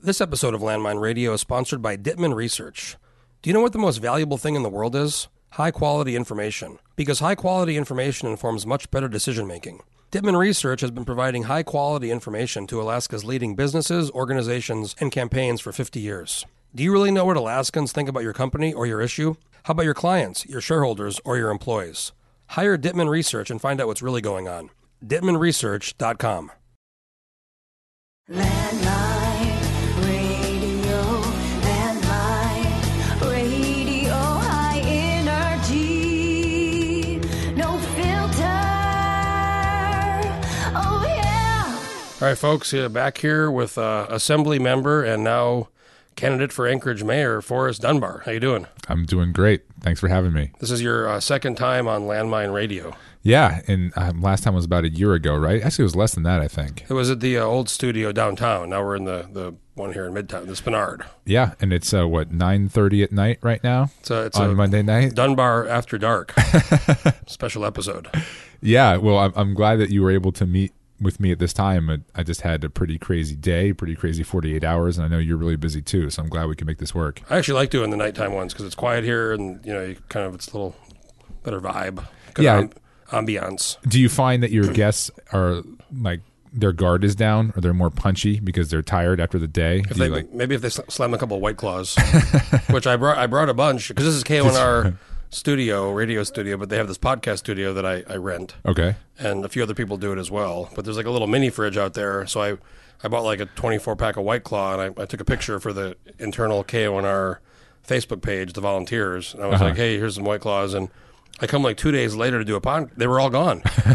This episode of Landmine Radio is sponsored by Dittman Research. Do you know what the most valuable thing in the world is? High quality information. Because high quality information informs much better decision making. Dittman Research has been providing high quality information to Alaska's leading businesses, organizations, and campaigns for 50 years. Do you really know what Alaskans think about your company or your issue? How about your clients, your shareholders, or your employees? Hire Dittman Research and find out what's really going on. DittmanResearch.com. Landline All right, folks, uh, back here with uh, Assembly member and now candidate for Anchorage Mayor, Forrest Dunbar. How you doing? I'm doing great. Thanks for having me. This is your uh, second time on Landmine Radio. Yeah, and um, last time was about a year ago, right? Actually, it was less than that, I think. It was at the uh, old studio downtown. Now we're in the, the one here in Midtown, the Spenard. Yeah, and it's uh, what 9:30 at night right now It's a, it's on a Monday night. Dunbar After Dark special episode. Yeah, well, I'm, I'm glad that you were able to meet with me at this time. I- just had a pretty crazy day, pretty crazy 48 hours, and I know you're really busy too. So I'm glad we can make this work. I actually like doing the nighttime ones because it's quiet here and you know you kind of it's a little better vibe. Good Yeah. ambiance. Do you find that your guests are like their guard is down, or they're more punchy because they're tired after the day? If they, like maybe if they slam a couple of white claws, which I brought, I brought a bunch because this is K1R studio, radio studio, but they have this podcast studio that I, I rent, okay? and a few other people do it as well. But there's like a little mini fridge out there, so I, I bought like a 24 pack of White Claw, and I, I took a picture for the internal K1R Facebook page, the volunteers, and I was Uh-huh. like, hey, here's some White Claws, and I come like two days later to do a pod, they were all gone.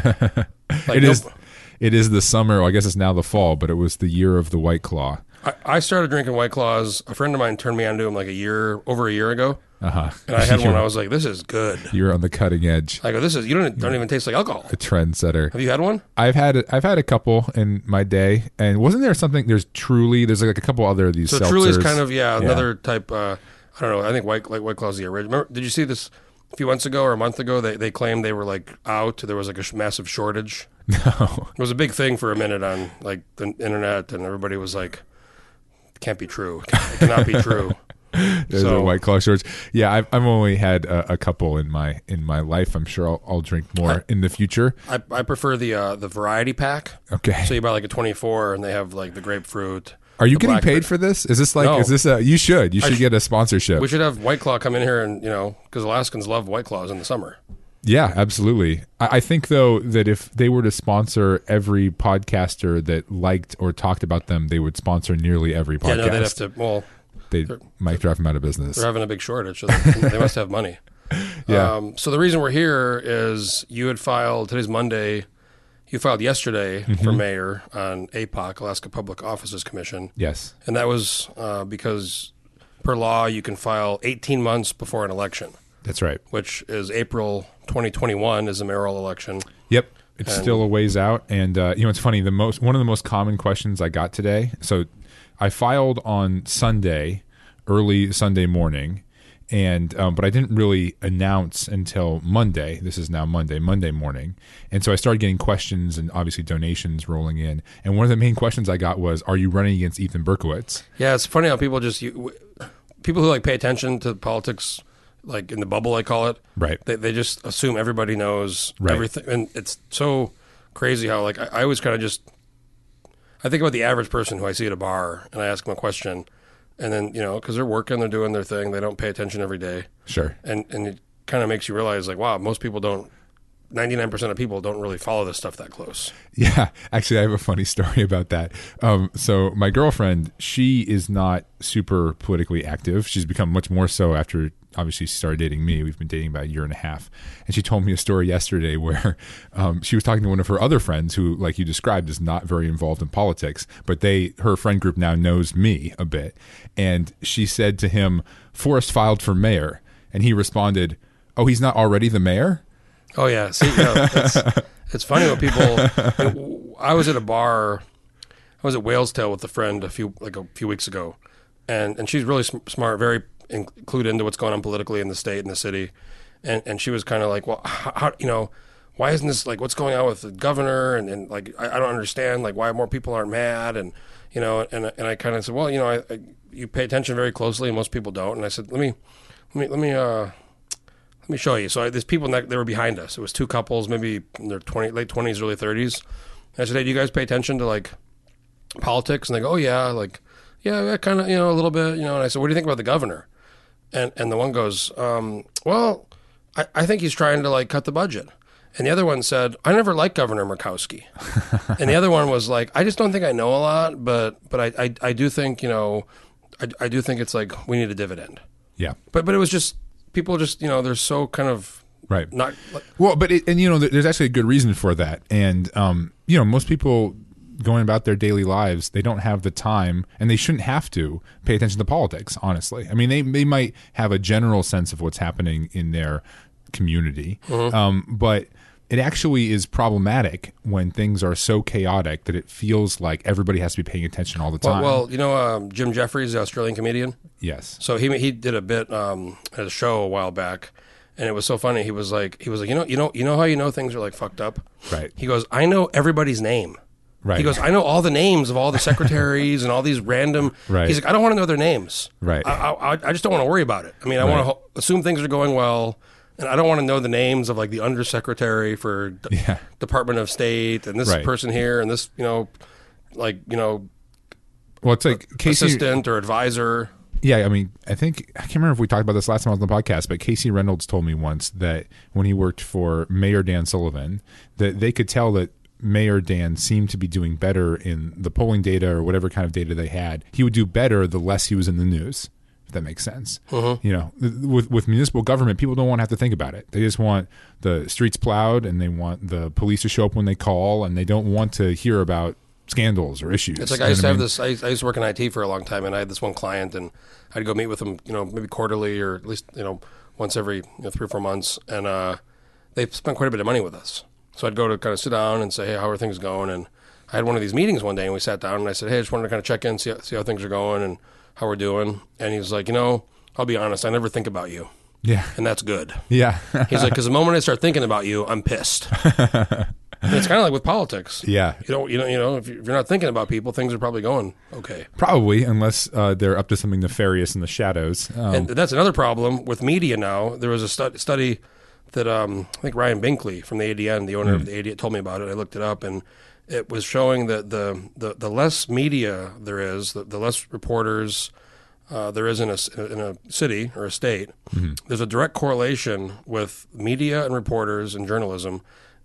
like, It is. It is the summer. Well, I guess it's now the fall, but it was the year of the White Claw. I, I started drinking White Claws. A friend of mine turned me on to them like a year, over a year ago. Uh huh. And I had one. I was like, "This is good." You're on the cutting edge. I go, "This is you don't don't even taste like alcohol." A trendsetter. Have you had one? I've had a, I've had a couple in my day, and wasn't there something? There's Truly. There's like a couple other of these. So Truly is kind of yeah another type. Uh, I don't know. I think White like White Claw's the original. Remember, did you see this a few months ago or a month ago? They they claimed they were like out. There was like a sh- massive shortage. no. It was a big thing for a minute on like the internet, and everybody was like, "It can't be true. It cannot be true." There's So- a White Claw shorts. Yeah, I've, I've only had a, a couple in my in my life. I'm sure I'll, I'll drink more in the future. I, I prefer the uh, the variety pack. Okay. So you buy like a 24, and they have like the grapefruit. Are you getting paid for this? Is this like? No. Is this a? You should. You should sh- get a sponsorship. We should have White Claw come in here and you know because Alaskans love White Claws in the summer. Yeah, absolutely. I, I think though that if they were to sponsor every podcaster that liked or talked about them, they would sponsor nearly every podcast. Yeah, no, they'd have to. Well, They might drive them out of business. they're having a big shortage, so they, they must have money. Yeah. Um, so the reason we're here is you had filed today's Monday. You filed yesterday Mm-hmm. for mayor on APOC, Alaska Public Offices Commission, Yes. and that was uh, because per law you can file 18 months before an election, That's right. which is April 2021 is the mayoral election. Yep. It's And- still a ways out, and uh, you know it's funny. The most one of the most common questions I got today. So, I filed on Sunday, early Sunday morning, and um, but I didn't really announce until Monday. This is now Monday, Monday morning, and so I started getting questions and obviously donations rolling in. And one of the main questions I got was, "Are you running against Ethan Berkowitz?" Yeah, it's funny how people just you, people who like pay attention to politics, like in the bubble, I call it. Right. They they just assume everybody knows Right. everything, and it's so crazy how like I, I always kind of just I think about the average person who I see at a bar, and I ask them a question, and then you know because they're working, they're doing their thing, they don't pay attention every day, Sure. and and it kind of makes you realize like wow, most people don't. 99% of people don't really follow this stuff that close. Yeah, actually, I have a funny story about that. Um, so my girlfriend, she is not super politically active. She's become much more so after obviously she started dating me. We've been dating about a year and a half, and she told me a story yesterday where um, she was talking to one of her other friends who, like you described, is not very involved in politics, but they her friend group now knows me a bit, and she said to him, "Forrest filed for mayor," and he responded, "Oh, he's not already the mayor." Oh yeah, see, no, it's funny what people. I was at a bar. I was at Whale's Tail with a friend a few like a few weeks ago, and and she's really sm- smart, very in- clued into what's going on politically in the state and the city, and and she was kind of like, well, how, how you know. Why isn't this like what's going on with the governor and, and like I, I don't understand like why more people aren't mad and you know, and and I kind of said, well, you know, I, I you pay attention very closely, and most people don't. And I said, let me, let me, let me, uh, let me show you. So there's people that they were behind us. It was two couples, maybe in their twenty, late twenties, early thirties. I said, hey, do you guys pay attention to like politics? And they go, oh yeah, like yeah, kind of, you know, a little bit, you know. And I said, what do you think about the governor? And and the one goes, um, well, I, I think he's trying to like cut the budget. And the other one said, I never liked Governor Murkowski. and the other one was like, I just don't think I know a lot, but but I I, I do think you know, I, I do think it's like we need a dividend. Yeah. But but it was just people just you know they're so kind of Right. not like, Well, but it, and you know, there's actually a good reason for that, and um, you know, most people going about their daily lives, they don't have the time, and they shouldn't have to pay attention to politics. Honestly, I mean, they they might have a general sense of what's happening in their community, um, but it actually is problematic when things are so chaotic that it feels like everybody has to be paying attention all the time. well you know um, Jim Jeffries, the Australian comedian. yes, So he he did a bit um, at a show a while back, and it was so funny. He was like he was like you know you know you know how you know things are like fucked up. Right. He goes, I know everybody's name. right. He goes, I know all the names of all the secretaries and all these random. Right. He's like, I don't want to know their names. Right. I, I, I just don't want to worry about it. I mean, I want to ho- assume things are going well, and I don't want to know the names of like the undersecretary for D- Yeah. Department of State and this Right. person here and this, you know, like you know, well, it's like Casey. assistant or advisor. Yeah, I mean, I think I can't remember if we talked about this last time I was on the podcast, but Casey Reynolds told me once that when he worked for Mayor Dan Sullivan, that they could tell that Mayor Dan seemed to be doing better in the polling data or whatever kind of data they had. He would do better the less he was in the news. That makes sense. You know, with with municipal government, people don't want to have to think about it. They just want the streets plowed and they want the police to show up when they call, and they don't want to hear about scandals or issues. It's like I used to have mean? this. I used, I used to work in IT for a long time, and I had this one client, and I'd go meet with them, you know, maybe quarterly or at least you know once every you know, three or four months, and uh, they spent quite a bit of money with us. So I'd go to kind of sit down and say, hey, how are things going? And I had one of these meetings one day, and we sat down, and I said, hey, I just wanted to kind of check in, see how, see how things are going, and how we're doing. And he was like, you know, I'll be honest, I never think about you, Yeah, and that's good. yeah, He's like, because the moment I start thinking about you, I'm pissed. it's kind of like with politics. yeah. You don't, you know, you know, if you- if you're not thinking about people, things are probably going okay. Probably, unless uh, they're up to something nefarious in the shadows. Um, And that's another problem with media now. There was a stu- study that um, I think Ryan Binkley from the ADN, the owner of the ADN, told me about it. I looked it up, and it was showing that the the, the less media there is, the, the less reporters uh, there is in a, in a city or a state, there's a direct correlation with media and reporters and journalism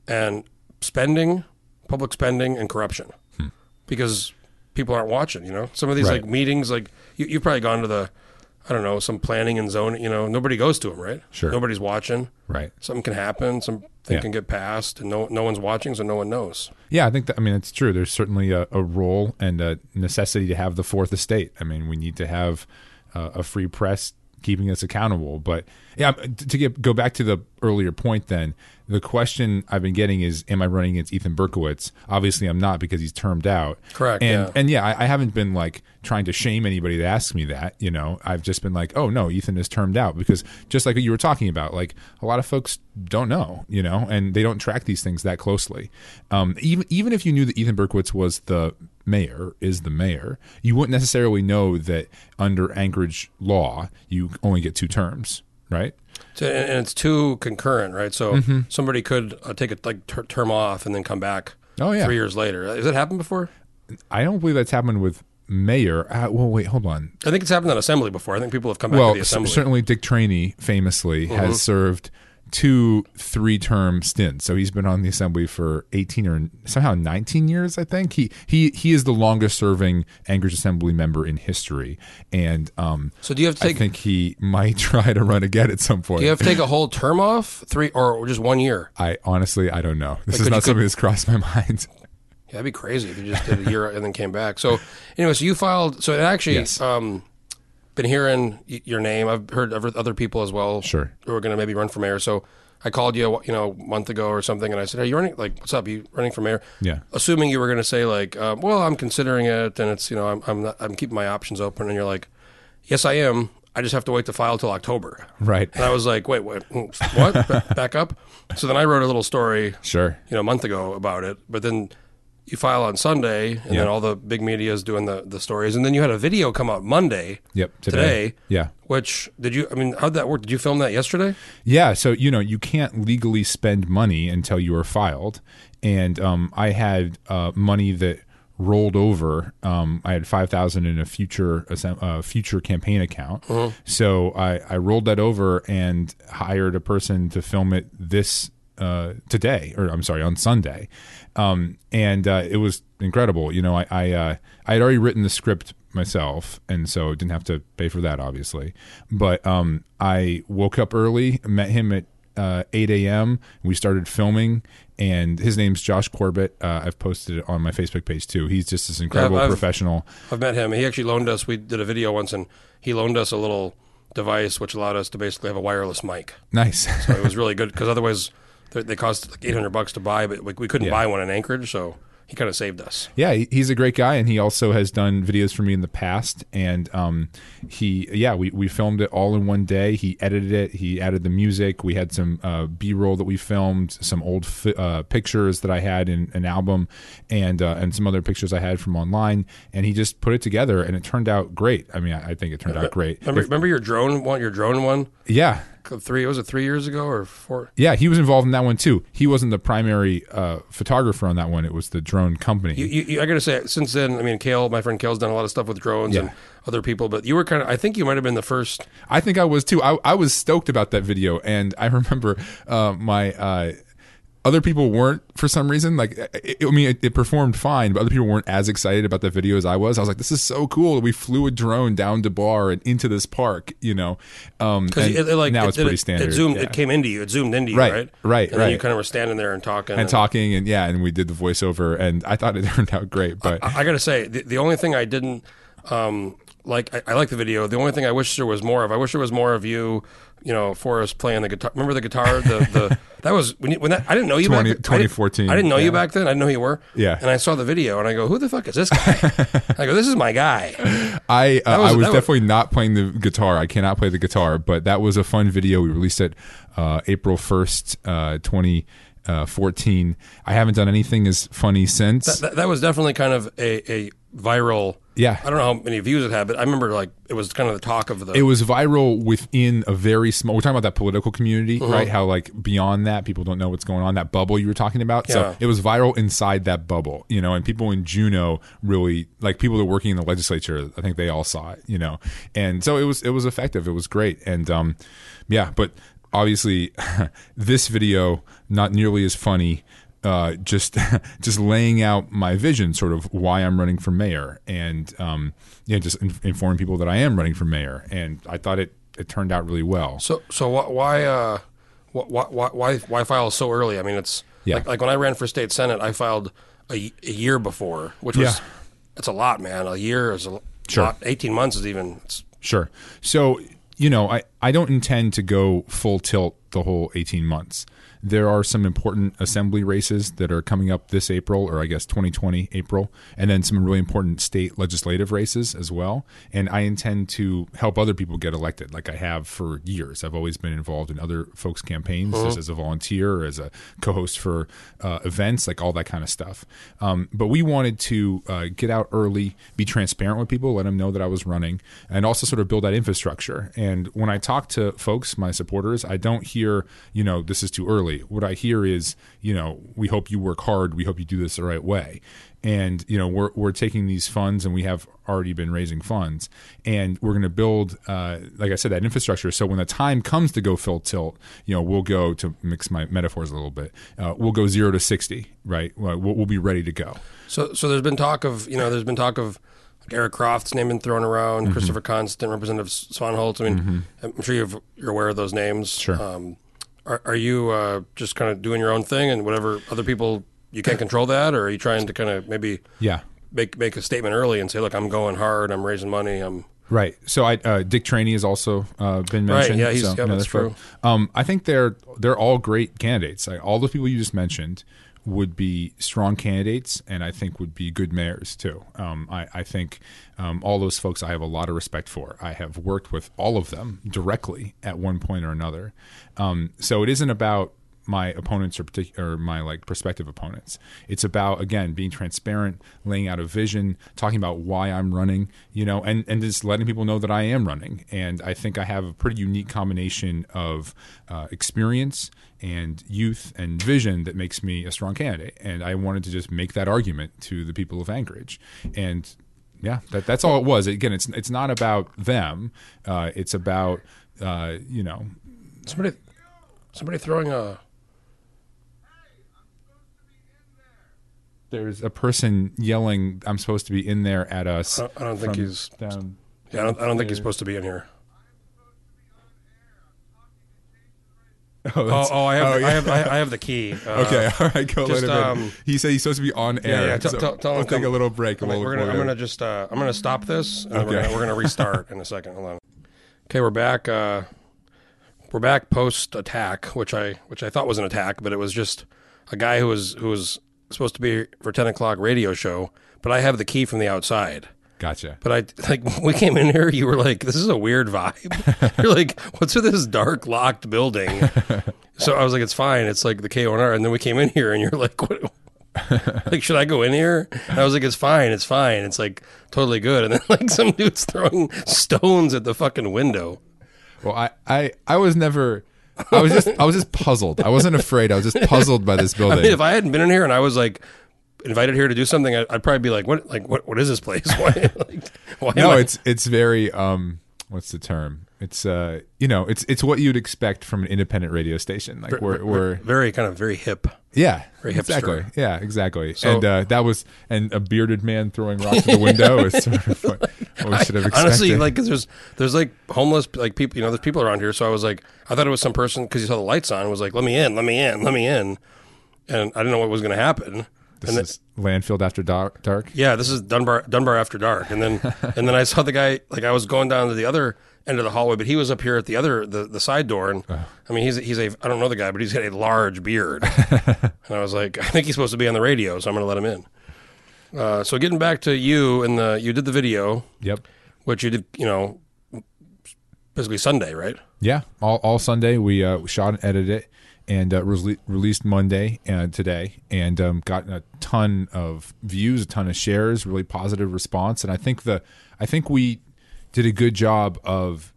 and spending, public spending, and corruption. Because people aren't watching, you know? Some of these Right. like meetings, like you, you've probably gone to the, I don't know, some planning and zoning, you know, nobody goes to them, right? Sure. Nobody's watching. right. Something can happen, something Yeah. can get passed, and no, no one's watching, so no one knows. Yeah, I think that. I mean, it's true. There's certainly a, a role and a necessity to have the fourth estate. I mean, we need to have uh, a free press keeping us accountable. But yeah, to get go back to the earlier point, then the question I've been getting is, am I running against Ethan Berkowitz? Obviously, I'm not because he's termed out. Correct, And yeah. and yeah, I, I haven't been like trying to shame anybody that asks me that. You know, I've just been like, oh no, Ethan is termed out because just like you were talking about, like a lot of folks don't know, you know, and they don't track these things that closely. Um, even even if you knew that Ethan Berkowitz was the mayor, is the mayor, you wouldn't necessarily know that under Anchorage law you only get two terms, right? So, and, it's two concurrent, right? So Mm-hmm. somebody could uh, take a like ter- term off and then come back. Oh, yeah. three years later. Has that happened before? I don't believe that's happened with mayor. Uh, well, wait, hold on. I think it's happened on assembly before. I think people have come back well, to the c- certainly Dick Traini famously Mm-hmm. has served two three-term stints. So he's been on the assembly for 18 or somehow 19 years, I think. He he he is the longest-serving Anchorage Assembly member in history, and um, So do you have to take I think he might try to run again at some point. do you have to take a whole term off, three or just one year? I honestly I don't know. This Like, is not you- something that's crossed my mind. Yeah, that'd be crazy if you just did a year and then came back. So anyway, so you filed. So it actually, Yes. um, been hearing your name. I've heard other people as well. Sure. Who are going to maybe run for mayor. So I called you, you know, a month ago or something, and I said, "Are you running? Like, what's up? You running for mayor?" Yeah. Assuming you were going to say like, um, "Well, I'm considering it, and it's you know, I'm I'm, not, I'm keeping my options open," and you're like, "Yes, I am. I just have to wait to file till October." Right. And I was like, "Wait, what? What? Back up." So then I wrote a little story Sure. you know, a month ago about it. But then you file on Sunday, and Yeah. then all the big media is doing the, the stories, and then you had a video come out Monday. Yep, today. Today. Yeah. Which did you? I mean, how'd that work? Did you film that yesterday? Yeah, so you know you can't legally spend money until you are filed, and um, I had uh, money that rolled over. Um, I had five thousand in a future uh, future campaign account, so I, I rolled that over and hired a person to film it this uh, today, or I'm sorry, on Sunday, um, and uh, it was incredible. You know, I I, uh, I had already written the script myself, and so didn't have to pay for that, obviously. But um, I woke up early, met him at uh, 8 a.m. We started filming, and his name's Josh Corbett. Uh, I've posted it on my Facebook page too. He's just this incredible I've- professional. I've met him. He actually loaned us. We did a video once, and he loaned us a little device which allowed us to basically have a wireless mic. Nice. So it was really good because otherwise they they cost like 800 bucks to buy, but we, we couldn't Yeah. buy one in Anchorage, so he kind of saved us. Yeah, he's a great guy, and he also has done videos for me in the past. And um, he, yeah, we, we filmed it all in one day. He edited it. He added the music. We had some uh, B roll that we filmed, some old fi- uh, pictures that I had in an album, and uh, and some other pictures I had from online. And he just put it together, and it turned out great. I mean, I, I think it turned out great. Remember, remember your drone one? Your drone one? Yeah, Three was it three years ago or four? yeah, he was involved in that one too. He wasn't the primary uh, photographer on that one. It was the drone company. You, you, I got to say, since then, I mean, Kale, my friend Kale's done a lot of stuff with drones Yeah. and other people, but you were kind of, I think you might have been the first. I think I was too. I, I was stoked about that video, and I remember uh, my uh, other people weren't for some reason. Like, it, I mean, it, it performed fine, but other people weren't as excited about the video as I was. I was like, "This is so cool! We flew a drone down to bar and into this park." You know, um, Because and it, like now it, it's pretty standard. It zoomed. yeah. It came into you. It zoomed into you, Right, right? right, And then you kind of were standing there and talking and talking, and yeah, and we did the voiceover, and I thought it turned out great. But I, I got to say, the, the only thing I didn't um, like, I, I like the video. The only thing I wish there was more of, I wish there was more of you, you know, Forrest playing the guitar. Remember the guitar? The the that was when you, when that I didn't know you 20 back then. I didn't- 2014, I didn't know you back then. I didn't know who you were. Yeah. And I saw the video and I go, who the fuck is this guy? I go, this is my guy. I uh, was- I was that was- definitely not playing the guitar. I cannot play the guitar, but that was a fun video. We released it uh, April first, uh, twenty fourteen. I haven't done anything as funny since. That, that was definitely kind of a, a viral. Yeah. I don't know how many views it had, but I remember like it was kind of the talk of the. it was viral within a very small. We're talking about that political community, Uh-huh. right? How like beyond that, people don't know what's going on. That bubble you were talking about. Yeah. So it was viral inside that bubble, you know. And people in Juneau really like people that are working in the legislature. I think they all saw it, you know. And so it was it was effective. It was great. And um, yeah, but obviously this video not nearly as funny. Uh, just just laying out my vision, sort of why I'm running for mayor, and um, yeah, just in, informing people that I am running for mayor. And I thought it it turned out really well. So so wh- why uh wh- wh- why why why file so early? I mean, it's Yeah. like like when I ran for state senate, I filed a, a year before, which was Yeah. it's a lot, man. A year is a Sure. lot. Eighteen months is even. It's, Sure. So, you know, I, I don't intend to go full tilt the whole 18 months. There are some important assembly races that are coming up this April, or I guess 2020 April, and then some really important state legislative races as well. And I intend to help other people get elected, like I have for years. I've always been involved in other folks' campaigns just as a volunteer, or as a co-host for uh, events, like all that kind of stuff. Um, but we wanted to uh, get out early, be transparent with people, let them know that I was running, and also sort of build that infrastructure. And when I talk to folks, my supporters, I don't hear, you know, this is too early. What I hear is, you know, we hope you work hard. We hope you do this the right way. And you know, we're we're taking these funds, and we have already been raising funds, and we're going to build, uh, like I said, that infrastructure. So when the time comes to go full tilt, you know, we'll go to mix my metaphors a little bit. Uh, we'll go zero to sixty, right? We'll, we'll be ready to go. so so there's been talk of you know there's been talk of Eric Croft's name been thrown around, Mm-hmm. Christopher Constant, Representative Spohnholz. I mean, I'm sure you've, you're aware of those names. Sure. Um, are, are you uh, just kind of doing your own thing and whatever other people you can't control that, or are you trying to kind of maybe Yeah. make make a statement early and say, look, I'm going hard, I'm raising money, I'm Right. So I uh, Dick Traini has also uh, been Right, mentioned. yeah, he's- so, yeah, you know, that's true. Um, I think they're they're all great candidates. Like, all the people you just mentioned would be strong candidates, and I think would be good mayors too. Um, I, I think um, all those folks I have a lot of respect for. I have worked with all of them directly at one point or another. Um, so it isn't about my opponents or particular or my like prospective opponents. It's about again being transparent, laying out a vision, talking about why I'm running, you know, and and just letting people know that I am running. And I think I have a pretty unique combination of uh, experience and youth and vision that makes me a strong candidate. And I wanted to just make that argument to the people of Anchorage. And yeah, that, that's all it was. Again, it's it's not about them. Uh, it's about uh, you know Somebody, somebody throwing a. there's a person yelling, "I'm supposed to be in there at us." I don't- I don't think he's- down. Yeah, I don't, I don't think he's supposed to be in here. Oh, Oh, oh, I have, oh, I have, I I have the key. Uh, Okay, all right, go just, um, He said he's supposed to be on air. yeah, tell- so tell- tell him we'll take a little break. we'll- we're gonna, I'm gonna just, uh, I'm gonna stop this, and then we're, Okay. gonna, we're gonna restart in a second. Hold on. Okay, we're back. Uh, we're back post attack, which I, which I thought was an attack, but it was just a guy who was, who was supposed to be for 10 o'clock radio show, but I have the key from the outside. Gotcha. But I like when we came in here, you were like, "This is a weird vibe." You're like, "What's with this dark, locked building?" so I was like, "It's fine. It's like the K1R." And then we came in here, and you're like, "What?" like, should I go in here? And I was like, "It's fine. It's fine. It's like totally good." And then like some dude's throwing stones at the fucking window. Well, I, I, I was never. I was just I was just puzzled. I wasn't afraid. I was just puzzled by this I building. mean, if I hadn't been in here and I was like invited here to do something, I'd, I'd probably be like, "What? Like, what? What is this place? Why? Like, why?" no, I- it's it's very um what's the term? It's uh you know it's it's what you'd expect from an independent radio station. Like we're we're very kind of very hip. yeah Very hipster. exactly yeah exactly. So- and uh, that was and a bearded man throwing rocks at the window is sort of what, what we should have expected. Honestly, like, cause there's there's like homeless like people, you know, there's people around here. So I was like, I thought it was some person because you saw the lights on. Was like, let me in, let me in, let me in, and I didn't know what was going to happen. This and is landfill after dark. dark. yeah, this is Dunbar Dunbar after dark, and then and then I saw the guy like I was going down to the other end of the hallway, but he was up here at the other the, the side door, and I mean he's he's a I don't know the guy, but he's got a large beard, and I was like, I think he's supposed to be on the radio, so I'm going to let him in. Uh, so getting back to you and the you did the video, Yep. which you did, you know, basically Sunday, right? Yeah, all, all Sunday we uh, shot and edited it, and uh, rele- released Monday uh, today, and um, got a ton of views, a ton of shares, really positive response, and I think the I think we did a good job of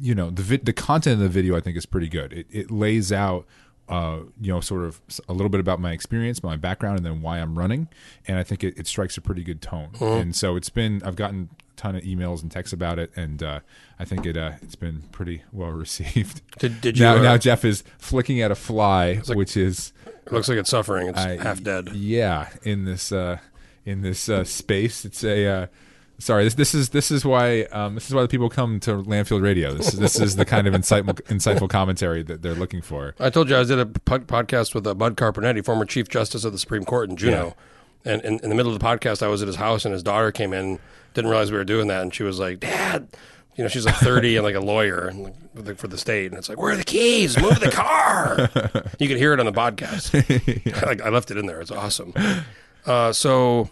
you know the vid- the content of the video I think is pretty good. It, it lays out uh, you know sort of a little bit about my experience, my background, and then why I'm running, and I think it, it strikes a pretty good tone. And so it's been I've gotten ton of emails and texts about it, and uh, I think it uh, it's been pretty well received. Did, did you? Now, uh, now Jeff is flicking at a fly, like- which is it looks like it's suffering. It's I- half dead. Yeah, in this uh, in this uh, space, it's a. Uh, sorry, this this is this is why um, this is why the people come to Landfield Radio. This is this is the kind of insightful insightful commentary that they're looking for. I told you I was did a pod- podcast with uh, Bud Carpeneti, former Chief Justice of the Supreme Court in Juneau. And in, in the middle of the podcast, I was at his house, and his daughter came in. Didn't realize we were doing that, and she was like, "Dad." You know, she's like 30 and like a lawyer and like, for the- state. And it's like, where are the keys? Move the car. you can hear it on the podcast. like, I left it in there. It's awesome. Uh, so,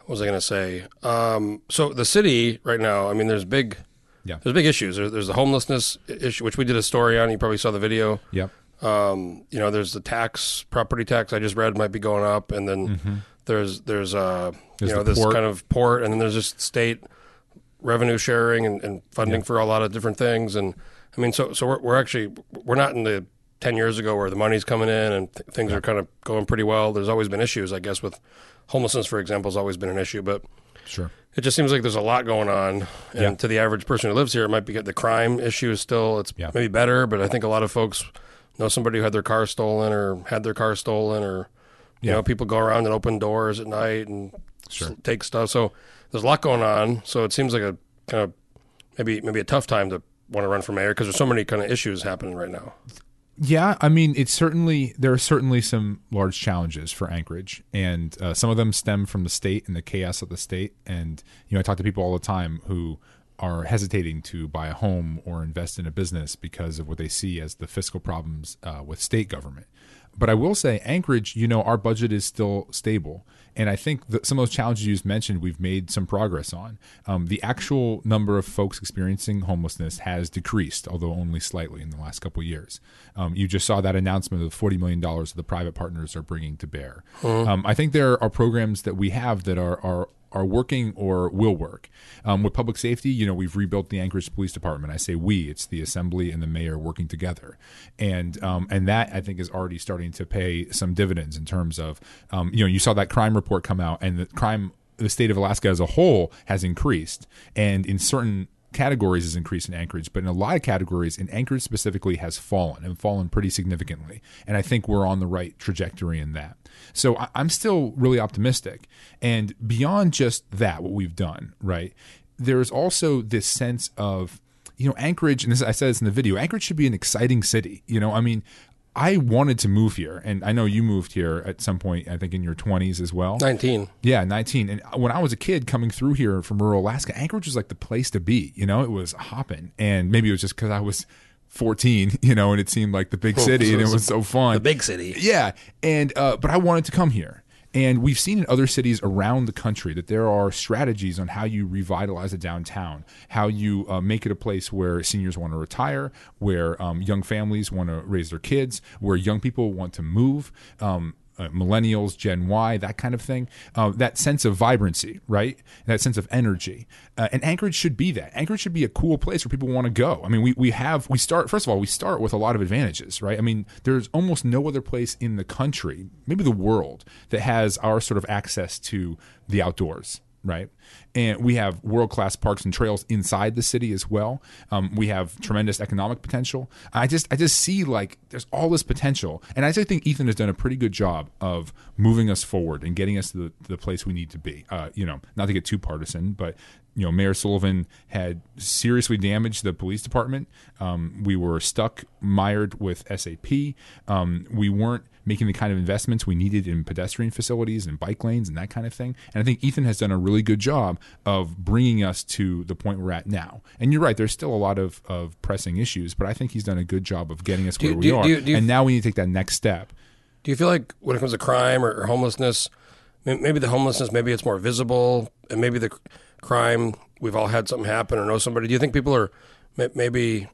what was I going to say? Um, so the city right now, I mean, there's big, Yeah. there's big issues. There's the homelessness issue, which we did a story on. You probably saw the video. Yep. Um, you know, there's the tax, property tax. I just read might be going up, and then there's there's uh, Mm-hmm. There's you know this port. kind of port, and then there's just state revenue sharing and, and funding for a lot of different things. And I mean, so so we're, we're actually we're not in the ten years ago where the money's coming in and th- things are kind of going pretty well. There's always been issues, I guess, with homelessness, for example, has always been an issue, but Sure. it just seems like there's a lot going on, and Yeah. to the average person who lives here, it might be the crime issue is still it's Yeah. maybe better, but I think a lot of folks know somebody who had their car stolen or had their car stolen, or you Yeah. know people go around and open doors at night and Sure. take stuff. So there's a lot going on. So it seems like a kind of maybe maybe a tough time to want to run for mayor because there's so many kind of issues happening right now. Yeah, I mean, it's certainly there are certainly some large challenges for Anchorage, and uh, some of them stem from the state and the chaos of the state. And you know, I talk to people all the time who are hesitating to buy a home or invest in a business because of what they see as the fiscal problems uh, with state government. but I will say, Anchorage, you know, our budget is still stable. And I think that some of those challenges you just mentioned, we've made some progress on. Um, the actual number of folks experiencing homelessness has decreased, although only slightly in the last couple of years. Um, you just saw that announcement of the $40 million that the private partners are bringing to bear. Um, I think there are programs that we have that are, are are working or will work. Um, with public safety, you know, we've rebuilt the Anchorage Police Department. I say we; it's the assembly and the mayor working together, and um, and that I think is already starting to pay some dividends in terms of, um, you know, you saw that crime report come out, and the crime, the state of Alaska as a whole has increased, and in certain categories has increased in Anchorage, but in a lot of categories, in Anchorage specifically, has fallen and fallen pretty significantly. And I think we're on the right trajectory in that. So I- I'm still really optimistic. And beyond just that, what we've done, right? There's also this sense of, you know, Anchorage, and this, I said this in the video, Anchorage should be an exciting city. You know, I mean, I wanted to move here, and I know you moved here at some point, I think in your 20s as well. 19. Yeah, 19. And when I was a kid coming through here from rural Alaska, Anchorage was like the place to be. You know, it was hopping. And maybe it was just because I was 14, you know, and it seemed like the big city and it was so fun. The big city. Yeah, and uh, but I wanted to come here, and we've seen in other cities around the country that there are strategies on how you revitalize a downtown, how you uh, make it a place where seniors want to retire, where um, young families want to raise their kids, where young people want to move. Um, uh, millennials, Gen Y, that kind of thing. Uh, that sense of vibrancy, right? That sense of energy. Uh, and Anchorage should be that. Anchorage should be a cool place where people want to go. I mean, we, we have, we start, first of all, we start with a lot of advantages, right? I mean, there's almost no other place in the country, maybe the world, that has our sort of access to the outdoors. Right, and we have world class parks and trails inside the city as well. Um, we have tremendous economic potential. I just, I just see like there's all this potential, and I think Ethan has done a pretty good job of moving us forward and getting us to the, to the place we need to be. Uh, you know, not to get too partisan, but you know, Mayor Sullivan had seriously damaged the police department. Um, we were stuck mired with SAP. Um, we weren't making the kind of investments we needed in pedestrian facilities and bike lanes and that kind of thing. And I think Ethan has done a really good job of bringing us to the point we're at now. And you're right, there's still a lot of, of pressing issues, but I think he's done a good job of getting us Do where you- we do are. do do and now we need to take that next step. Do you feel like when it comes to crime or, or homelessness, maybe the homelessness, maybe it's more visible, and maybe the crime, we've all had something happen or know somebody. Do you think people are maybe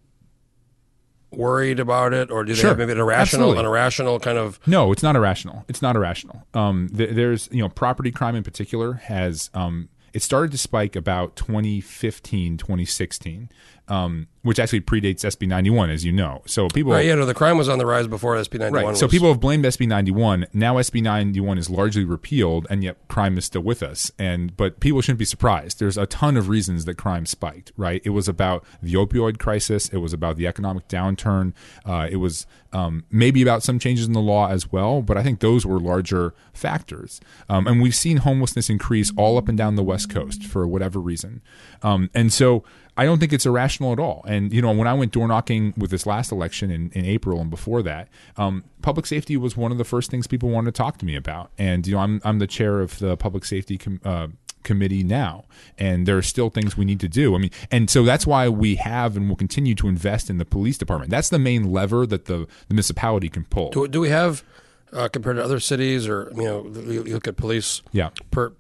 worried about it, or do they Sure. have maybe an irrational, Absolutely. an irrational kind of? No, it's not irrational. It's not irrational. Um, th- there's you know property crime in particular has um, it started to spike about 2015, 2016, um, which actually predates SB 91, as you know. So people, Right, yeah, no, the crime was on the rise before SB ninety one. Right. So people have blamed SB 91. Now SB 91 is largely repealed, and yet crime is still with us. And but people shouldn't be surprised. There's a ton of reasons that crime spiked. Right. It was about the opioid crisis. It was about the economic downturn. Uh, it was um, maybe about some changes in the law as well. But I think those were larger factors. Um, and we've seen homelessness increase all up and down the West Coast for whatever reason. Um, and so. I don't think it's irrational at all. And you know, when I went door knocking with this last election in, in April and before that, um, public safety was one of the first things people wanted to talk to me about. And you know, I'm I'm the chair of the public safety com- uh, committee now, and there are still things we need to do. I mean, and so that's why we have and will continue to invest in the police department. That's the main lever that the, the municipality can pull. do, do we have uh, compared to other cities, or you know, you you look at police Yeah. per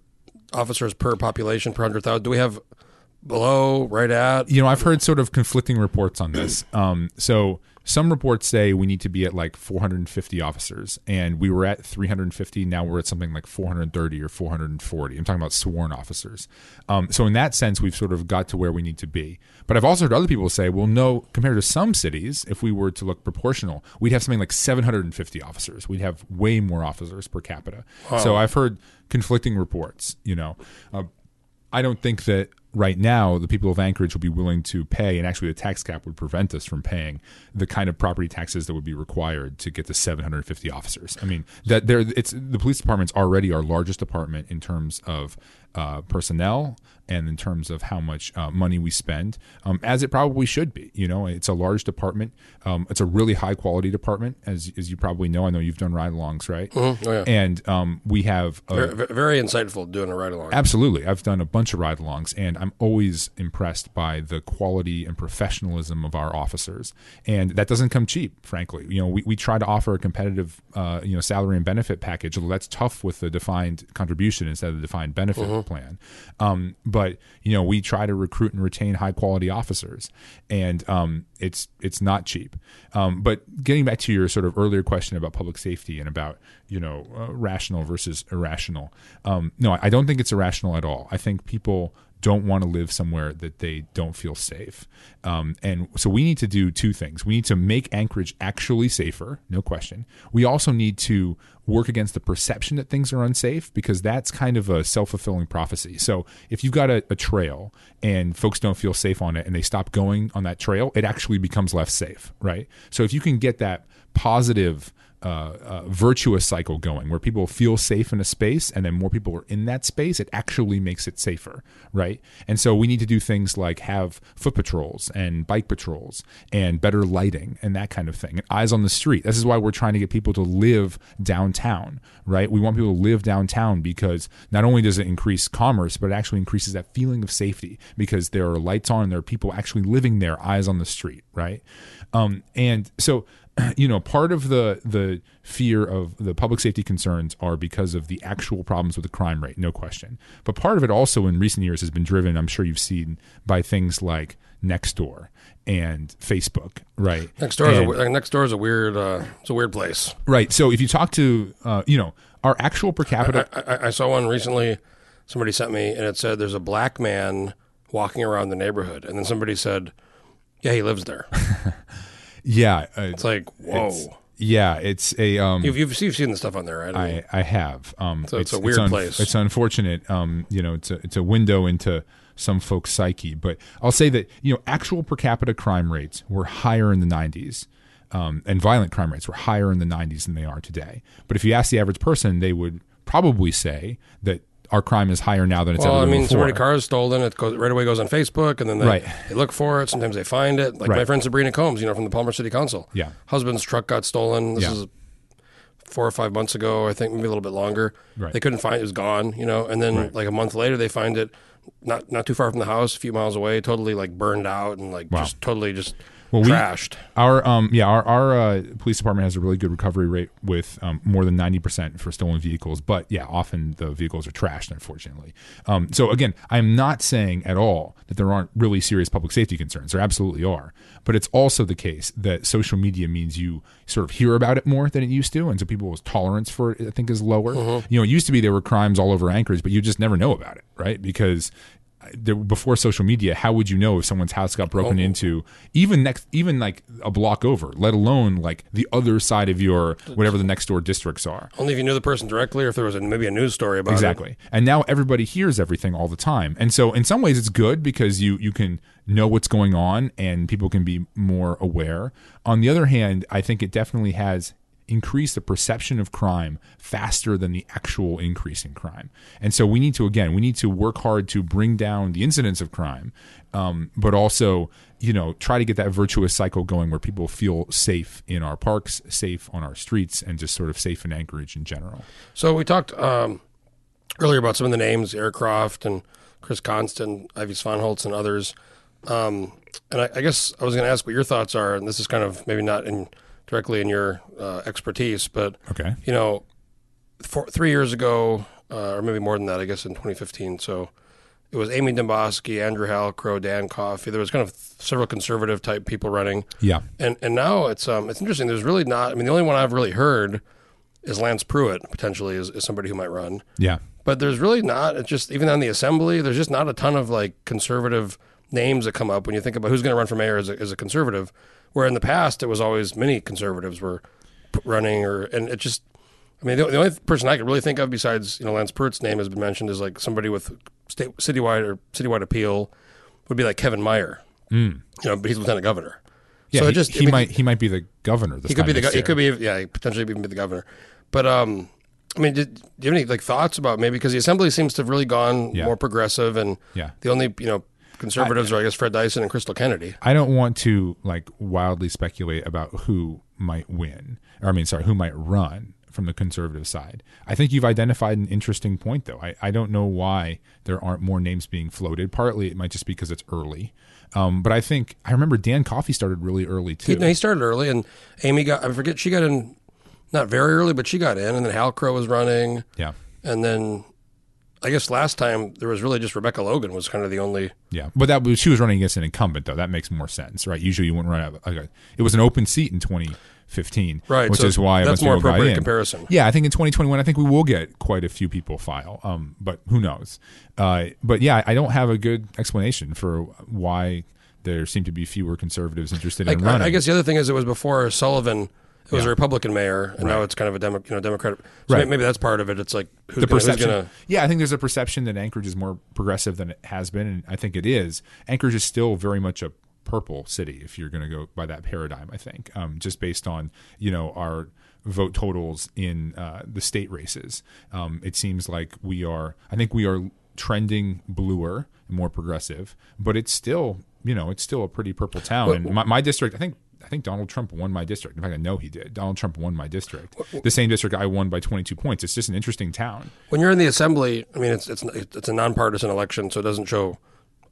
officers per population per hundred thousand? Do we have below, right at? you know, I've heard sort of conflicting reports on this. Um, so some reports say we need to be at like 450 officers, and we were at 350. Now we're at something like 430 or 440. I'm talking about sworn officers. Um, so in that sense, we've sort of got to where we need to be. But I've also heard other people say, well, no, compared to some cities, if we were to look proportional, we'd have something like 750 officers. We'd have way more officers per capita. So I've heard conflicting reports. You know. Uh, I don't think that right now the people of Anchorage will be willing to pay, and actually the tax cap would prevent us from paying the kind of property taxes that would be required to get to 750 officers. I mean, that there, it's the police department's already our largest department in terms of uh, personnel, and in terms of how much uh, money we spend, um, as it probably should be. You know, it's a large department. Um, it's a really high quality department, as as you probably know. I know you've done ride-alongs, right? Oh, yeah. And um, we have a, very, very insightful doing a ride along. Absolutely. I've done a bunch of ride alongs and I'm always impressed by the quality and professionalism of our officers. And that doesn't come cheap, frankly. You know, we, we try to offer a competitive, uh, you know, salary and benefit package, that's tough with the defined contribution instead of the defined benefit plan. Um, but, you know, we try to recruit and retain high quality officers and um, it's, it's not cheap. Um, but getting back to your sort of earlier question about public safety and about, you know, uh, rational versus irrational. Um, no, I don't think it's irrational at all. I think people don't want to live somewhere that they don't feel safe. Um, and so we need to do two things. We need to make Anchorage actually safer, no question. We also need to work against the perception that things are unsafe because that's kind of a self fulfilling prophecy. So if you've got a, a trail and folks don't feel safe on it and they stop going on that trail, it actually becomes less safe, right? So if you can get that positive uh, uh, virtuous cycle going where people feel safe in a space and then more people are in that space, it actually makes it safer, right? And so we need to do things like have foot patrols and bike patrols and better lighting and that kind of thing. And eyes on the street. This is why we're trying to get people to live downtown, right? We want people to live downtown because not only does it increase commerce, but it actually increases that feeling of safety because there are lights on and there are people actually living there, eyes on the street, right? Um, and so you know part of the the fear of the public safety concerns are because of the actual problems with the crime rate no question but part of it also in recent years has been driven i'm sure you've seen by things like nextdoor and facebook right Next door, is a, And- we- next door is a weird, uh, it's a weird place. right so if you talk to uh, you know our actual per capita I, I, I saw one recently. Somebody sent me, and it said there's a black man walking around the neighborhood, and then somebody said, "Yeah, he lives there." yeah uh, It's like, whoa. it's- yeah it's a um you've, you've you've seen the stuff on there, right? I mean, I, I have. Um, So it's a weird place. It's unfortunate. Um, you know, it's a it's a window into some folks' psyche. But I'll say that you know, actual per capita crime rates were higher in the '90s, um, and violent crime rates were higher in the '90s than they are today. But if you ask the average person, they would probably say that our crime is higher now than it's well, ever I been mean, before. somebody car is stolen. It goes right away goes on Facebook, and then they, Right. they look for it. Sometimes they find it. Like my friend Sabrina Combs, you know, from the Palmer City Council. Yeah. husband's truck got stolen. This Yeah. is four or five months ago, I think, maybe a little bit longer. Right. They couldn't find it; it was gone. You know, and then Right. like a month later, they find it not not too far from the house, a few miles away, totally like burned out and like Wow. just totally just Well, we- trashed. Our um yeah our our uh, police department has a really good recovery rate with um, more than ninety percent for stolen vehicles, but yeah, often the vehicles are trashed, unfortunately. Um, so again, I'm not saying at all that there aren't really serious public safety concerns. There absolutely are, but it's also the case that social media means you sort of hear about it more than it used to, and so people's tolerance for it, I think, is lower. You know, it used to be there were crimes all over Anchorage, but you just never know about it, right? Because there, before social media, how would you know if someone's house got broken oh. into, even next, even like a block over, let alone like the other side of your whatever the next door districts are? Only if you knew the person directly, or if there was a, maybe a news story about it. Exactly. And now everybody hears everything all the time. And so in some ways it's good because you you can know what's going on and people can be more aware. On the other hand, I think it definitely has increased the perception of crime faster than the actual increase in crime. And so we need to again, we need to work hard to bring down the incidence of crime, um, but also you know try to get that virtuous cycle going where people feel safe in our parks, safe on our streets, and just sort of safe in Anchorage in general. So we talked um, earlier about some of the names, Eric Croft and Chris Constant, Ivy Spohnholz, and others. Um, and I, I guess I was going to ask what your thoughts are, and this is kind of maybe not in directly in your uh, expertise, but Okay. you know, four, three years ago, uh, or maybe more than that, I guess in 2015. So it was Amy Demboski, Andrew Halcrow, Dan Coffey. There was kind of several conservative type people running, Yeah. and and now it's um it's interesting. There's really not. I mean, the only one I've really heard is Lance Pruitt potentially is, is somebody who might run, Yeah. but there's really not. It's just even on the assembly, there's just not a ton of like conservative names that come up when you think about who's going to run for mayor as a, as a conservative. Where in the past it was always many conservatives were running, or and it just. I mean, the, the only person I could really think of besides you know Lance Pruitt's name has been mentioned is like somebody with state citywide or citywide appeal would be like Kevin Meyer. Mm. You know, but he's lieutenant governor. Yeah, so he, it just he I mean, might he might be the governor. This he could be the next go- he could be yeah he potentially even be the governor, but um I mean, did, do you have any like thoughts about maybe because the assembly seems to have really gone Yeah. more progressive, and Yeah. the only you know conservatives are I guess Fred Dyson and Crystal Kennedy. I don't want to like wildly speculate about who might win, or I mean, sorry, who might run from the conservative side. I think you've identified an interesting point, though. I, I don't know why there aren't more names being floated. Partly it might just be because it's early, um, but I think I remember Dan Coffey started really early too. He, no, he started early, and Amy got I forget she got in not very early, but she got in, and then Halcrow was running, yeah, and then I guess last time there was really just Rebecca Logan was kind of the only. yeah, but that was she was running against an incumbent, though. That makes more sense, right? Usually you wouldn't run out. Like a, it was an open seat in 2015, Right, Which so is why that's more appropriate comparison. Yeah, I think in 2021, I think we will get quite a few people file. Um, but who knows? Uh, but yeah, I don't have a good explanation for why there seem to be fewer conservatives interested I, in running. I guess the other thing is it was before Sullivan. It was Yeah. a Republican mayor, and now it's kind of a Demo, you know Democratic. So Right. maybe that's part of it. It's like who's the gonna, perception. gonna Yeah, I think there's a perception that Anchorage is more progressive than it has been, and I think it is. Anchorage is still very much a purple city if you're going to go by that paradigm. I think um, just based on you know our vote totals in uh, the state races, um, it seems like we are. I think we are trending bluer and more progressive, but it's still you know it's still a pretty purple town. And my, my district, I think. I think Donald Trump won my district. In fact, I know he did. Donald Trump won my district. The same district I won by 22 points. It's just an interesting town. when you're in the assembly, I mean, it's it's it's a nonpartisan election, so it doesn't show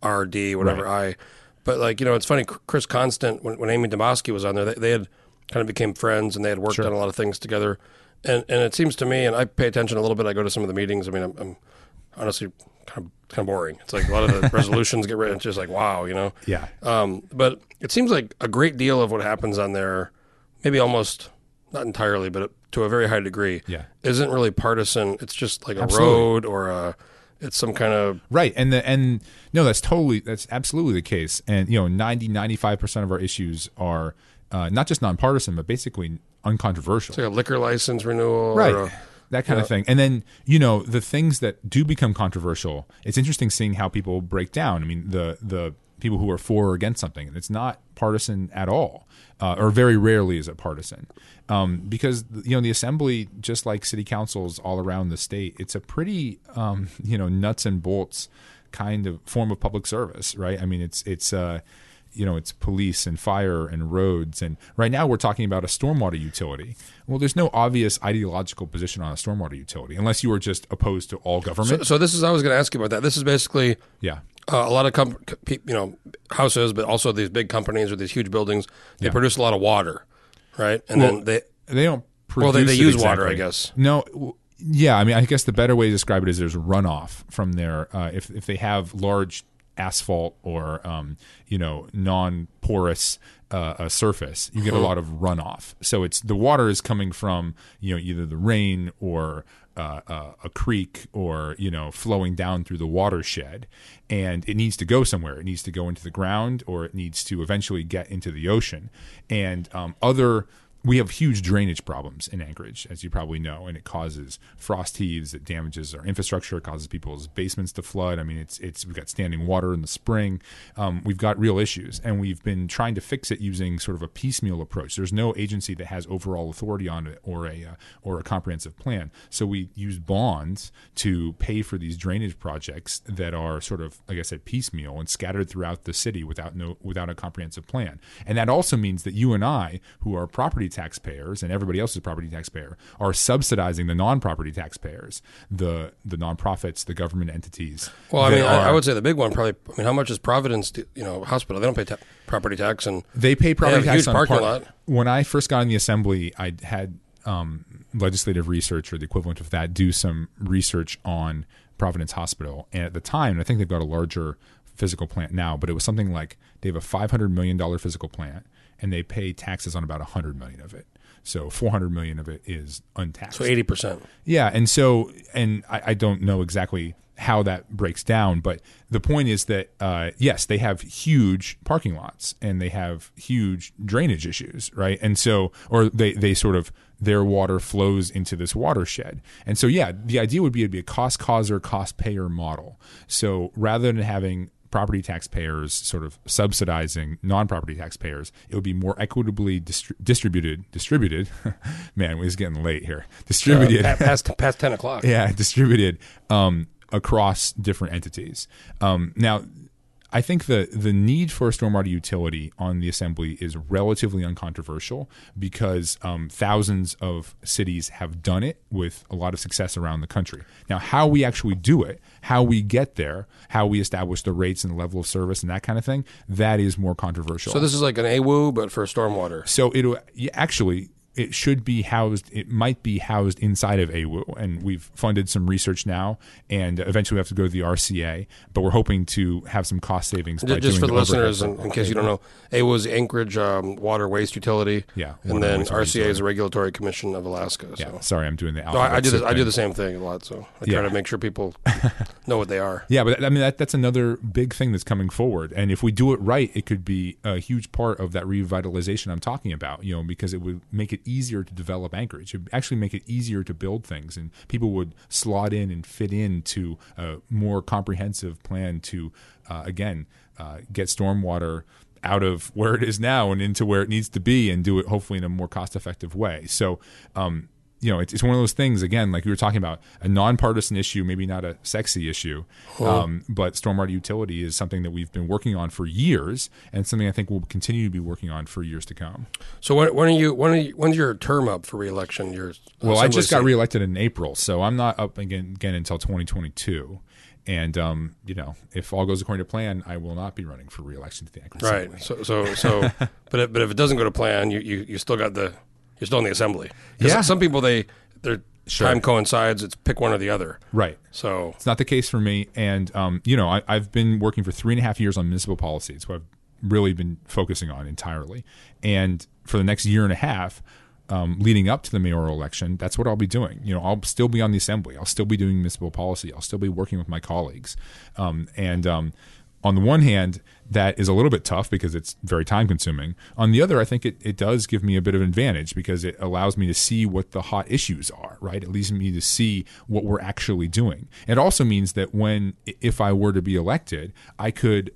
RD whatever I. But like you know, it's funny. Chris Constant when, when Amy Demboski was on there, they, they had kind of became friends and they had worked Sure. on a lot of things together. And and it seems to me, and I pay attention a little bit. I go to some of the meetings. I mean, I'm, I'm honestly kind of kind of boring. It's like a lot of the resolutions get written. It's just like wow, you know. Yeah. Um, but it seems like a great deal of what happens on there, maybe almost not entirely, but to a very high degree, Yeah. isn't really partisan. It's just like a Absolutely. road or a, it's some kind of Right. And the and no, that's totally that's absolutely the case. And you know, 90 95% of our issues are uh, not just nonpartisan, but basically uncontroversial. it's like a liquor license renewal, right. That kind of thing. And then, you know, the things that do become controversial, it's interesting seeing how people break down. I mean, the the people who are for or against something, and it's not partisan at all, uh, or very rarely is it partisan, um, because you know the assembly, just like city councils all around the state, it's a pretty um, you know nuts and bolts kind of form of public service, right? I mean, it's it's. Uh, you know, it's police and fire and roads. And right now we're talking about a stormwater utility. Well, there's no obvious ideological position on a stormwater utility unless you are just opposed to all government. so this is I was going to ask you about that. This is basically yeah. uh, a lot of com- you know houses, but also these big companies or these huge buildings. They Yeah. produce a lot of water, right? And Well, then they They don't Well, they- they use water. I guess. No, yeah. I mean, I guess the better way to describe it is there's runoff from their uh, if if they have large asphalt or um, you know non-porous uh, a surface, you get a lot of runoff. So it's the water is coming from you know either the rain or uh, uh, a creek or you know flowing down through the watershed, and it needs to go somewhere. It needs to go into the ground or it needs to eventually get into the ocean. And um, other we have huge drainage problems in Anchorage, as you probably know, and it causes frost heaves. It damages our infrastructure. It causes people's basements to flood. I mean, it's it's we've got standing water in the spring. Um, we've got real issues, and we've been trying to fix it using sort of a piecemeal approach. There's no agency that has overall authority on it or a uh, or a comprehensive plan. So we use bonds to pay for these drainage projects that are sort of, like I said, piecemeal and scattered throughout the city without no without a comprehensive plan. And that also means that you and I, who are property taxpayers and everybody else is a property taxpayer, are subsidizing the non-property taxpayers, the the nonprofits, the government entities. well, I mean, I, I would say the big one probably. I mean, how much is Providence? You know, hospital? They don't pay ta- property tax, and They pay property They tax on parking park- lot. When I first got in the assembly, I had um, legislative research or the equivalent of that do some research on Providence Hospital, and at the time, I think they've got a larger physical plant now, but it was something like they have a five hundred million dollar physical plant, and they pay taxes on about a hundred million of it. So four hundred million of it is untaxed. so eighty percent. Yeah, and so and I, I don't know exactly how that breaks down, but the point is that uh, yes, they have huge parking lots and they have huge drainage issues, right? And so, or they they sort of their water flows into this watershed, and so yeah, the idea would be it'd be a cost causer, cost payer model. So rather than having property taxpayers sort of subsidizing non-property taxpayers, it would be more equitably distri- distributed. Distributed, man, it's getting late here. Distributed, Pa- past past ten o'clock. yeah, distributed um, across different entities. Um, now, I think the the need for a stormwater utility on the assembly is relatively uncontroversial because um, thousands of cities have done it with a lot of success around the country. Now, how we actually do it, how we get there, how we establish the rates and the level of service and that kind of thing, that is more controversial. So this is like an AWU, but for stormwater. So it'll actually it should be housed. It might be housed inside of AWU, and we've funded some research now, and eventually we have to go to the RCA. But we're hoping to have some cost savings. by Just doing for the overhead listeners, in, in case you don't know, AWU is Anchorage um, Water Waste Utility. Yeah, and then RCA Utility. is the Regulatory Commission of Alaska. Yeah, sorry, I'm doing the. No, I, I do this. I do the same thing a lot, so I Yeah. try to make sure people know what they are. Yeah, but I mean that, that's another big thing that's coming forward, and if we do it right, it could be a huge part of that revitalization I'm talking about. You know, because it would make it easier to develop Anchorage. It would actually make it easier to build things, and people would slot in and fit into a more comprehensive plan to, uh, again, uh, get stormwater out of where it is now and into where it needs to be, and do it hopefully in a more cost-effective way. So. Um, you know, it's, it's one of those things again, like we were talking about, a nonpartisan issue, maybe not a sexy issue, um, but stormwater utility is something that we've been working on for years, and something I think we'll continue to be working on for years to come. So when, when are you? When are you, when's your term up for reelection? Your Well, I just got reelected in April, so I'm not up again, again until 2022. And um, you know, if all goes according to plan, I will not be running for reelection to the Anchorage Right. So so so, but if, but if it doesn't go to plan, you, you you still got the you're still in the assembly. Yeah. Some people they their Sure. time coincides. It's pick one or the other. Right. So It's not the case for me. And, um, you know, I, I've been working for three and a half years on municipal policy. It's what I've really been focusing on entirely. And for the next year and a half, um, leading up to the mayoral election, that's what I'll be doing. You know, I'll still be on the assembly. I'll still be doing municipal policy. I'll still be working with my colleagues. Um, and um, on the one hand, that is a little bit tough because it's very time consuming. On the other, I think it, it does give me a bit of advantage because it allows me to see what the hot issues are, right? It leads me to see what we're actually doing. It also means that when, if I were to be elected, I could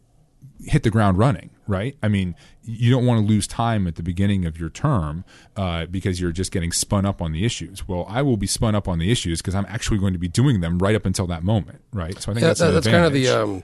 hit the ground running, right? I mean, you don't want to lose time at the beginning of your term uh, because you're just getting spun up on the issues. Well, I will be spun up on the issues because I'm actually going to be doing them right up until that moment, right? So I think that's that, an that's kind of the um,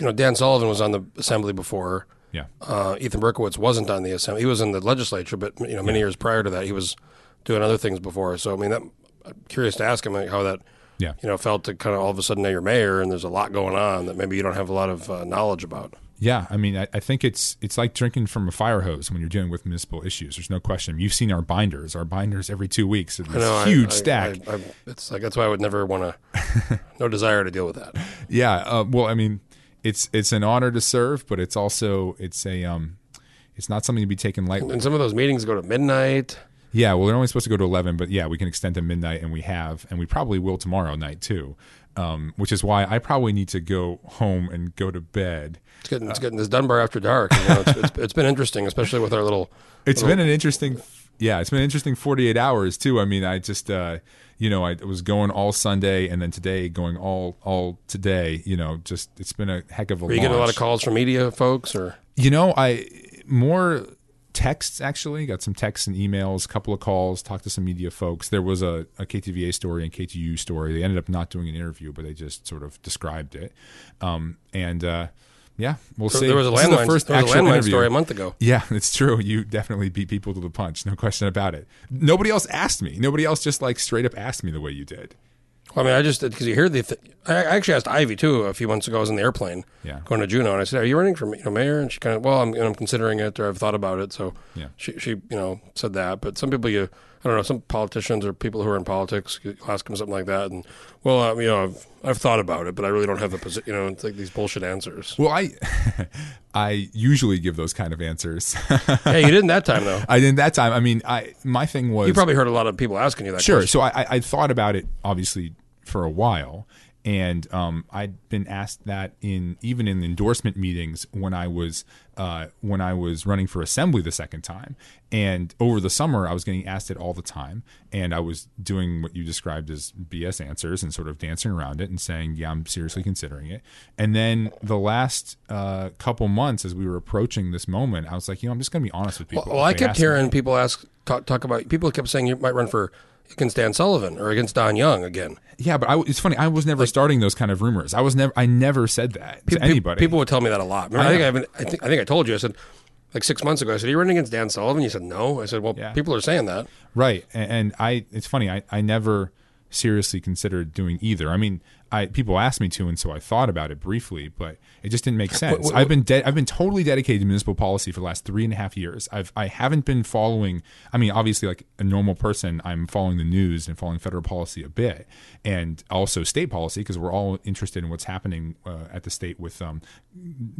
you know Dan Sullivan was on the assembly before. yeah. Uh, Ethan Berkowitz wasn't on the assembly. He was in the legislature, but you know many years prior to that, he was doing other things before. So I mean, that, I'm curious to ask him like, how that Yeah. you know felt to kind of all of a sudden now you're mayor and there's a lot going on that maybe you don't have a lot of uh, knowledge about. Yeah, I mean, I, I think it's it's like drinking from a fire hose when you're dealing with municipal issues. There's no question. You've seen our binders. Our binders every two weeks. It's know, huge I- stack. I, it's like that's why I would never want to. no desire to deal with that. yeah. Uh, well, I mean, it's it's an honor to serve, but it's also it's a um, it's not something to be taken lightly. And some of those meetings go to midnight. Yeah, well, they're only supposed to go to 11, but yeah, we can extend to midnight, and we have, and we probably will tomorrow night too. Um, which is why I probably need to go home and go to bed. It's getting it's getting this Dunbar after dark. You know, it's, it's, it's been interesting, especially with our little. It's little- been an interesting, yeah, it's been an interesting 48 hours too. I mean, I just, uh, you know, I was going all Sunday, and then today going all all today. You know, just it's been a heck of a. Are you getting a lot of calls from media folks, or You know, I more texts actually got some texts and emails, a couple of calls, talked to some media folks. There was a, a KTVA story and KTUU story. They ended up not doing an interview, but they just sort of described it. Um, and uh, yeah, we'll see. there was a the landline, first there was a interview. story a month ago. Yeah, it's true. You definitely beat people to the punch. No question about it. Nobody else asked me. Nobody else just like straight up asked me the way you did. Well, I mean, I just because you hear the. Th- I I actually asked Ivy too a few months ago. I was in the airplane Yeah. going to Juneau, and I said, "Are you running for you know mayor?" And she kind of, well, I'm I'm considering it, or I've thought about it. So Yeah. she she you know said that. But some people, you I don't know, some politicians or people who are in politics, ask them something like that, and well, um, you know, I've, I've thought about it, but I really don't have the position. You know, it's like these bullshit answers. Well, I I usually give those kind of answers. hey, you didn't that time though. I didn't that time. I mean, I my thing was You probably heard a lot of people asking you that. Sure. question. So I, I I thought about it obviously for a while, and um, I'd been asked that in even in endorsement meetings when I was uh, when I was running for assembly the second time. And over the summer, I was getting asked it all the time, and I was doing what you described as BS answers and sort of dancing around it and saying, "Yeah, I'm seriously considering it." And then the last uh, couple months, as we were approaching this moment, I was like, you know, I'm just going to be honest with people. Well, well I kept hearing people ask talk, talk about people kept saying you might run for against Dan Sullivan or against Don Young again. Yeah, but I, it's funny. I was never starting those kind of rumors. I was never. I never said that to Pe- anybody. People would tell me that a lot. Remember, I, I think. I, I think I think I told you. I said like six months ago. I said, "Are you running against Dan Sullivan?" You said, "No." I said, "Well, Yeah. people are saying that." Right. A- And I it's funny, I, I never seriously considered doing either. I mean, I people asked me to and so I thought about it briefly, but it just didn't make sense. what- I've been de- I've been totally dedicated to municipal policy for the last three and a half years. I've I haven't been following I mean, obviously like a normal person, I'm following the news and following federal policy a bit and also state policy because we're all interested in what's happening uh, at the state with um,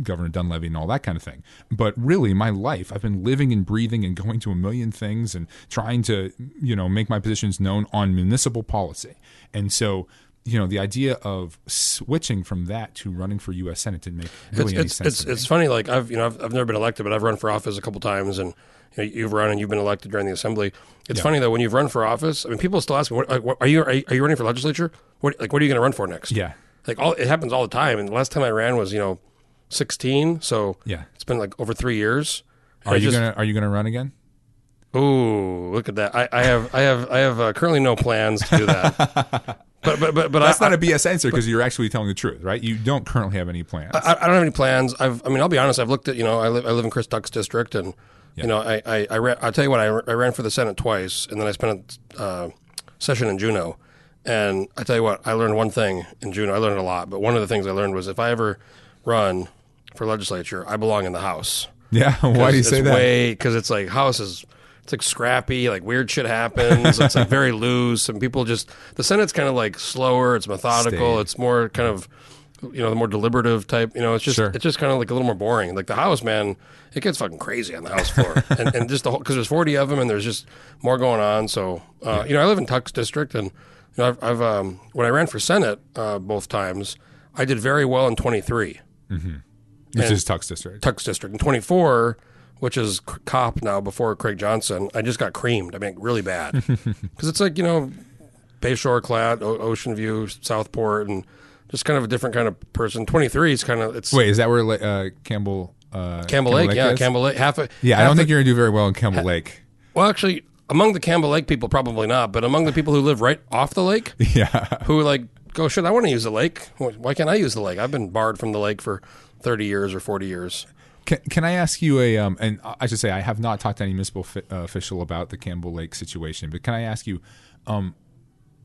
Governor Dunleavy and all that kind of thing. But really, my life, I've been living and breathing and going to a million things and trying to, you know, make my positions known on municipal policy. And so, you know, the idea of switching from that to running for U.S. Senate didn't make really it's any it's sense. it's, it's funny. Like I've you know I've, I've never been elected, but I've run for office a couple times, and you know, you've run and you've been elected during the assembly. It's Yeah. funny though when you've run for office. I mean, people still ask me, what, like, what, "Are you are you running for legislature? What like what are you going to run for next?" yeah. like all it happens all the time. And the last time I ran was you know sixteen, so Yeah. it's been like over three years. Are I you just- gonna Are you gonna run again? Ooh, look at that! I, I have I have I have uh, currently no plans to do that. but but but but That's I, not a BS answer because you're actually telling the truth, right? You don't currently have any plans. I, I don't have any plans. I've, I mean, I'll be honest. I've looked at, you know, I live, I live in Chris Tuck's district, and you know, I, I, I ran, I'll tell you what, I, I ran for the Senate twice, and then I spent a uh, session in Juneau, and I tell you what, I learned one thing in Juneau. I learned a lot, but one of the things I learned was if I ever run for legislature, I belong in the House. yeah. Why do you say that? Because it's like House is. It's like scrappy, like weird shit happens. it's like very loose, and people just the Senate's kind of like slower. It's methodical. It's more kind of you know the more deliberative type. You know, it's just Sure. it's just kind of like a little more boring. Like the House, man, it gets fucking crazy on the House floor, and, and just the whole because there's 40 of them, and there's just more going on. So uh, you know, I live in Tuck's District, and you know, I've, I've um, when I ran for Senate uh, both times, I did very well in 23. Which is Tuck's District. Tuck's District. In 24, which is Kopp now before Craig Johnson, I just got creamed. I mean, really bad. Because it's like, you know, Bayshore, Klatt, o- Ocean View, Southport, and just kind of a different kind of person. 23 is kind of, it's Wait, is that where uh, Campbell? Uh, Campbell Lake. yeah, is? Campbell Lake. Half a, Yeah, I don't a- think you're gonna do very well in Campbell Lake. Well, actually, among the Campbell Lake people, probably not, but among the people who live right off the lake, Yeah. who like go, shit, I want to use the lake. Why can't I use the lake? I've been barred from the lake for 30 years or 40 years. Can, can I ask you a um? And I should say I have not talked to any municipal fi- uh, official about the Campbell Lake situation, but can I ask you, um,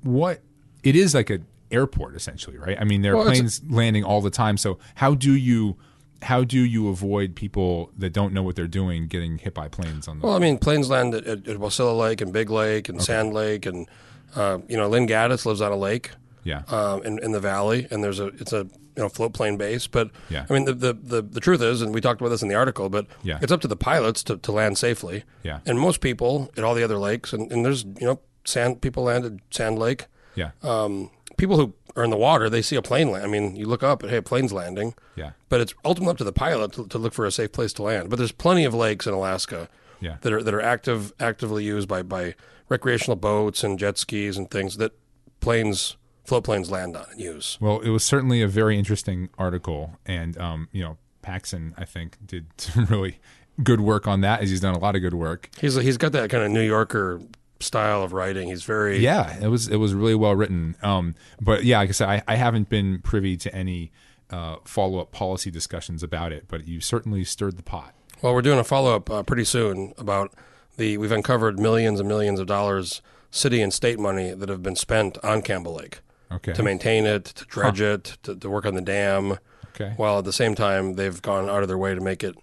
what it is like an airport essentially, right? I mean, there are Well, planes landing all the time. So how do you how do you avoid people that don't know what they're doing getting hit by planes on the? Well, I mean, planes land at, at, Wasilla Lake and Big Lake and Sand Lake, and uh, you know, Lynn Gattis lives on a lake yeah, um, in in the valley, and there's a it's a you know float plane base. But Yeah. I mean, the, the the the truth is, and we talked about this in the article, but Yeah. it's up to the pilots to, to land safely. Yeah. and most people at all the other lakes, and, and there's you know sand people land at Sand Lake. yeah, Um, people who are in the water, they see a plane land. I mean, you look up and hey, a plane's landing. yeah, But it's ultimately up to the pilot to, to look for a safe place to land. But there's plenty of lakes in Alaska Yeah. that are that are active actively used by by recreational boats and jet skis and things that planes float planes land on and use. Well, it was certainly a very interesting article, and um, you know, Paxson, I think, did some really good work on that, as he's done a lot of good work. He's he's got that kind of New Yorker style of writing. He's very Yeah, it was it was really well written. Um, but yeah, like I said, I, I haven't been privy to any uh, follow up policy discussions about it, but you certainly stirred the pot. Well, we're doing a follow up uh, pretty soon about the. We've uncovered millions and millions of dollars, city and state money that have been spent on Campbell Lake Okay. to maintain it, to dredge it, to, to work on the dam. Okay. While at the same time, they've gone out of their way to make it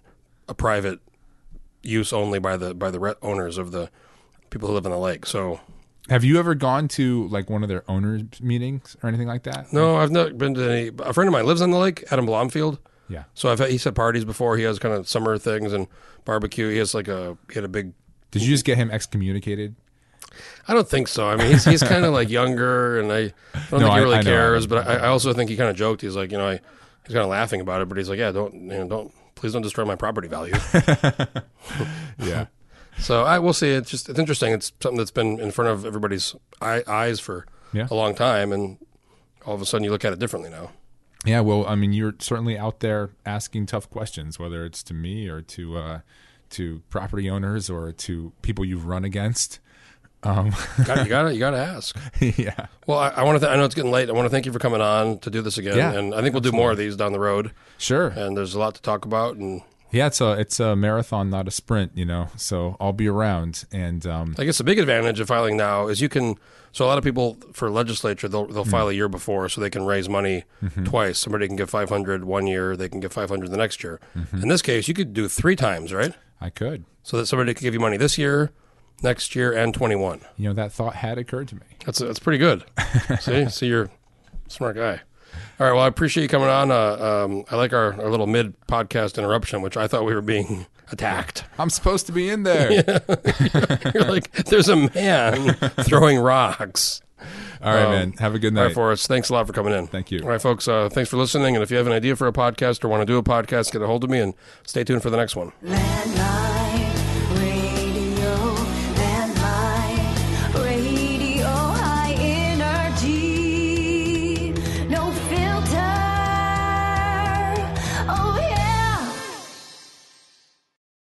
a private use only by the by the owners of the people who live on the lake. So Have you ever gone to like one of their owners meetings or anything like that? no, I've not been to any. A friend of mine lives on the lake, Adam Blomfield. Yeah. So I've he's had parties before. He has kind of summer things and barbecue. He has like a he had a big Did you just get him excommunicated? I don't think so. I mean, he's he's kind of like younger, and I don't No, think he I- really I know. cares. But I, I also think he kind of joked. He's like, you know, I, he's kind of laughing about it, but he's like, yeah, don't, you know, don't, please don't destroy my property value. Yeah. so I will see. It's just it's interesting. It's something that's been in front of everybody's eye, eyes for Yeah. a long time, and all of a sudden you look at it differently now. Yeah, well, I mean, you're certainly out there asking tough questions, whether it's to me or to uh, to property owners or to people you've run against. Um, Got, you got to you got to ask. yeah, Well, I, I want to. Th- I know it's getting late. I want to thank you for coming on to do this again, Yeah, and I think we'll do more of these down the road. sure. And there's a lot to talk about, and Yeah, it's a it's a marathon, not a sprint. You know, so I'll be around. And um, I guess the big advantage of filing now is you can. So a lot of people for legislature they'll they'll file a year before, so they can raise money twice. Somebody can get 500 one year, they can get 500 the next year. In this case, you could do three times, right? I could. So that somebody could give you money this year, next year, and 21. You know, that thought had occurred to me. That's that's pretty good. See, see, you're a smart guy. All right. Well, I appreciate you coming on. Uh, um, I like our, our little mid podcast interruption, which I thought we were being attacked. I'm supposed to be in there. You're like, there's a man throwing rocks. All right, Um, man. Have a good night. right, Forrest. Thanks a lot for coming in. Thank you. All right, folks. Uh, thanks for listening. And if you have an idea for a podcast or want to do a podcast, get a hold of me and stay tuned for the next one. Landline.